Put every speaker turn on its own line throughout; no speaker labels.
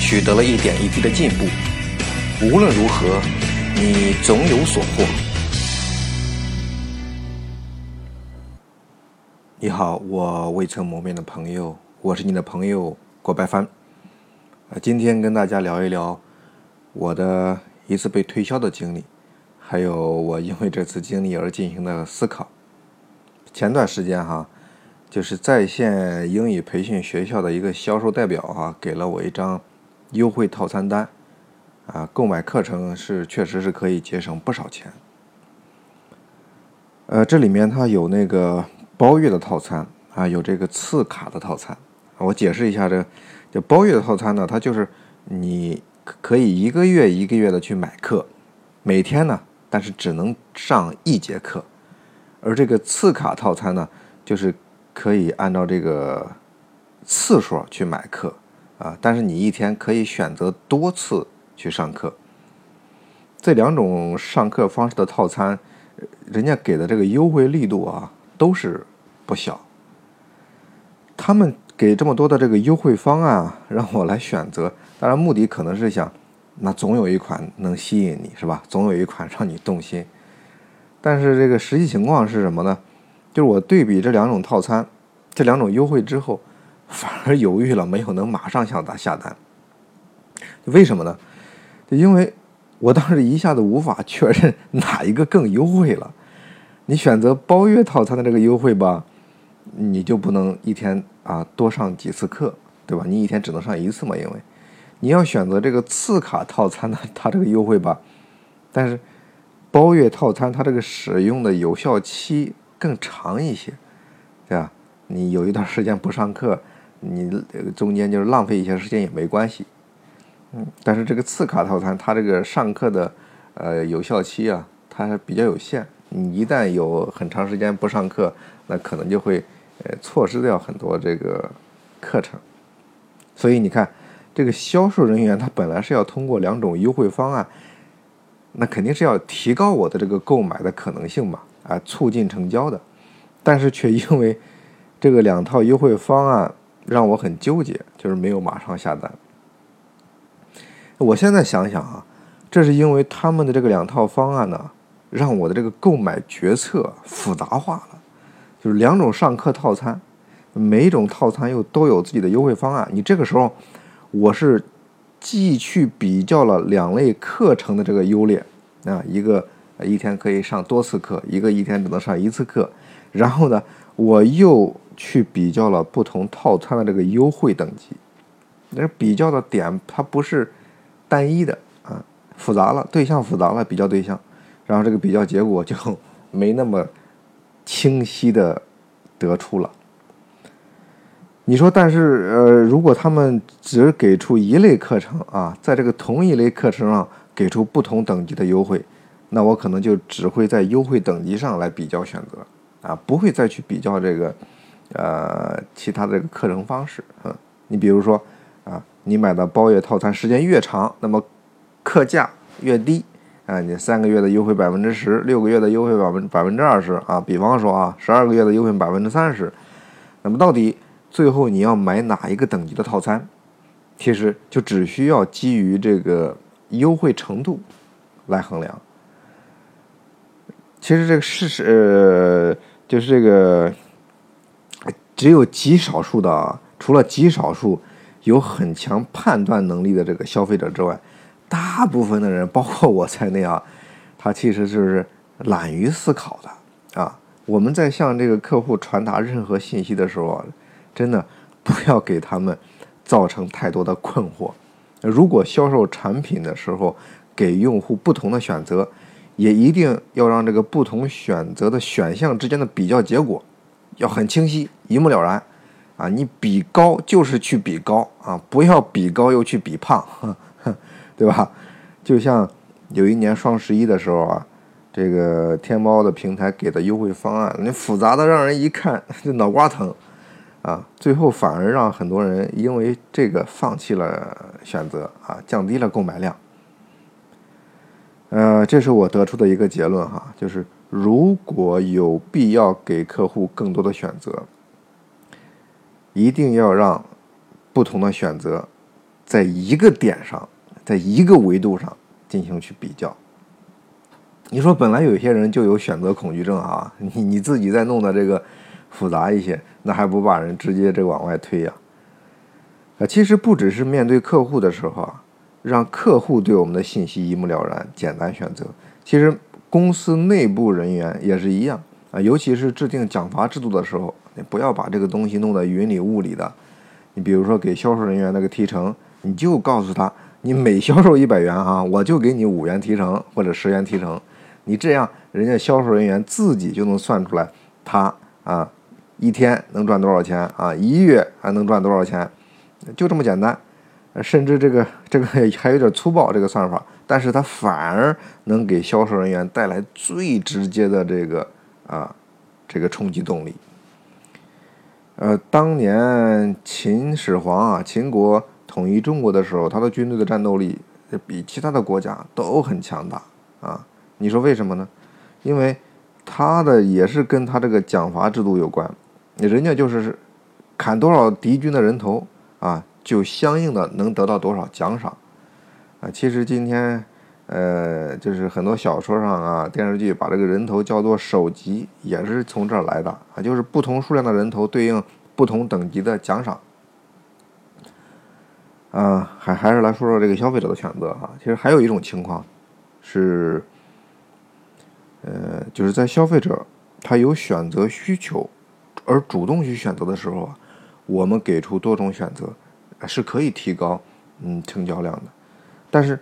取得了一点一滴的进步，无论如何，你总有所获。你好，我未曾谋面的朋友，我是你的朋友郭白帆。啊，今天跟大家聊一聊我的一次被推销的经历，还有我因为这次经历而进行的思考。前段时间哈，就是在线英语培训学校的一个销售代表啊，给了我一张。优惠套餐单，啊，购买课程是确实是可以节省不少钱。呃，这里面它有那个包月的套餐啊，有这个次卡的套餐。我解释一下，这就包月的套餐呢，它就是你可以一个月一个月的去买课，每天呢，但是只能上一节课。而这个次卡套餐呢，就是可以按照这个次数去买课。啊，但是你一天可以选择多次去上课。这两种上课方式的套餐，人家给的这个优惠力度啊，都是不小。他们给这么多的这个优惠方案啊，让我来选择，当然目的可能是想，那总有一款能吸引你，是吧？总有一款让你动心。但是这个实际情况是什么呢？就是我对比这两种套餐，这两种优惠之后。反而犹豫了，没有能马上向他下单。为什么呢？就因为我当时一下子无法确认 哪一个更优惠了。你选择包月套餐的这个优惠吧，你就不能一天啊多上几次课，对吧？你一天只能上一次嘛，因为你要选择这个次卡套餐呢，它这个优惠吧，但是包月套餐它这个使用的有效期更长一些，对吧？你有一段时间不上课。你中间就是浪费一些时间也没关系，嗯，但是这个次卡套餐，它这个上课的呃有效期啊，它比较有限。你一旦有很长时间不上课，那可能就会呃错失掉很多这个课程。所以你看，这个销售人员他本来是要通过两种优惠方案，那肯定是要提高我的这个购买的可能性嘛，啊，促进成交的，但是却因为这个两套优惠方案。让我很纠结，就是没有马上下单。我现在想想啊，这是因为他们的这个两套方案呢，让我的这个购买决策复杂化了。就是两种上课套餐，每一种套餐又都有自己的优惠方案。你这个时候，我是既去比较了两类课程的这个优劣啊，一个一天可以上多次课，一个一天只能上一次课。然后呢，我又。去比较了不同套餐的这个优惠等级，那比较的点它不是单一的啊，复杂了，对象复杂了，比较对象，然后这个比较结果就没那么清晰的得出了。你说，但是呃，如果他们只给出一类课程啊，在这个同一类课程上给出不同等级的优惠，那我可能就只会在优惠等级上来比较选择啊，不会再去比较这个。呃，其他的这个课程方式，嗯，你比如说，啊，你买的包月套餐时间越长，那么课价越低，啊，你三个月的优惠百分之十，六个月的优惠百分百分之二十，啊，比方说啊，十二个月的优惠百分之三十，那么到底最后你要买哪一个等级的套餐？其实就只需要基于这个优惠程度来衡量。其实这个事实，呃，就是这个。只有极少数的，除了极少数有很强判断能力的这个消费者之外，大部分的人，包括我在内啊，他其实就是懒于思考的啊。我们在向这个客户传达任何信息的时候，真的不要给他们造成太多的困惑。如果销售产品的时候给用户不同的选择，也一定要让这个不同选择的选项之间的比较结果。要很清晰，一目了然，啊，你比高就是去比高啊，不要比高又去比胖，对吧？就像有一年双十一的时候啊，这个天猫的平台给的优惠方案，那复杂的让人一看 就脑瓜疼啊，最后反而让很多人因为这个放弃了选择啊，降低了购买量。呃，这是我得出的一个结论哈，就是如果有必要给客户更多的选择。一定要让不同的选择在一个点上，在一个维度上进行去比较。你说本来有些人就有选择恐惧症啊，你你自己再弄的这个复杂一些，那还不把人直接这往外推呀？啊，其实不只是面对客户的时候啊，让客户对我们的信息一目了然、简单选择，其实公司内部人员也是一样啊，尤其是制定奖罚制度的时候。你不要把这个东西弄得云里雾里的。你比如说给销售人员那个提成，你就告诉他，你每销售一百元哈，我就给你五元提成或者十元提成。你这样，人家销售人员自己就能算出来，他啊一天能赚多少钱啊，一月还能赚多少钱，就这么简单。甚至这个这个还有点粗暴这个算法，但是它反而能给销售人员带来最直接的这个啊这个冲击动力。呃，当年秦始皇啊，秦国统一中国的时候，他的军队的战斗力比其他的国家都很强大啊。你说为什么呢？因为他的也是跟他这个奖罚制度有关，人家就是砍多少敌军的人头啊，就相应的能得到多少奖赏啊。其实今天。呃，就是很多小说上啊，电视剧把这个人头叫做首级，也是从这儿来的啊。就是不同数量的人头对应不同等级的奖赏。啊，还还是来说说这个消费者的选择啊。其实还有一种情况是，呃，就是在消费者他有选择需求而主动去选择的时候啊，我们给出多种选择是可以提高嗯成交量的，但是。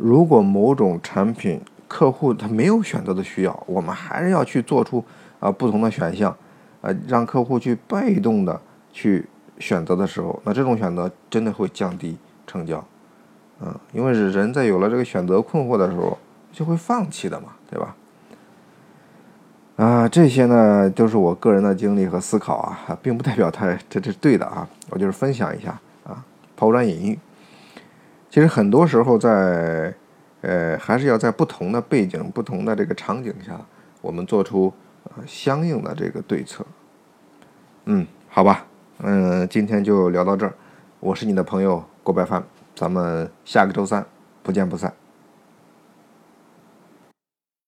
如果某种产品客户他没有选择的需要，我们还是要去做出啊不同的选项，啊让客户去被动的去选择的时候，那这种选择真的会降低成交，嗯，因为是人在有了这个选择困惑的时候就会放弃的嘛，对吧？啊，这些呢都是我个人的经历和思考啊，并不代表他这这是对的啊，我就是分享一下，抛砖引玉。其实很多时候，在呃，还是要在不同的背景、不同的这个场景下，我们做出相应的这个对策。嗯，好吧，嗯，今天就聊到这儿。我是你的朋友郭白帆，咱们下个周三不见不散。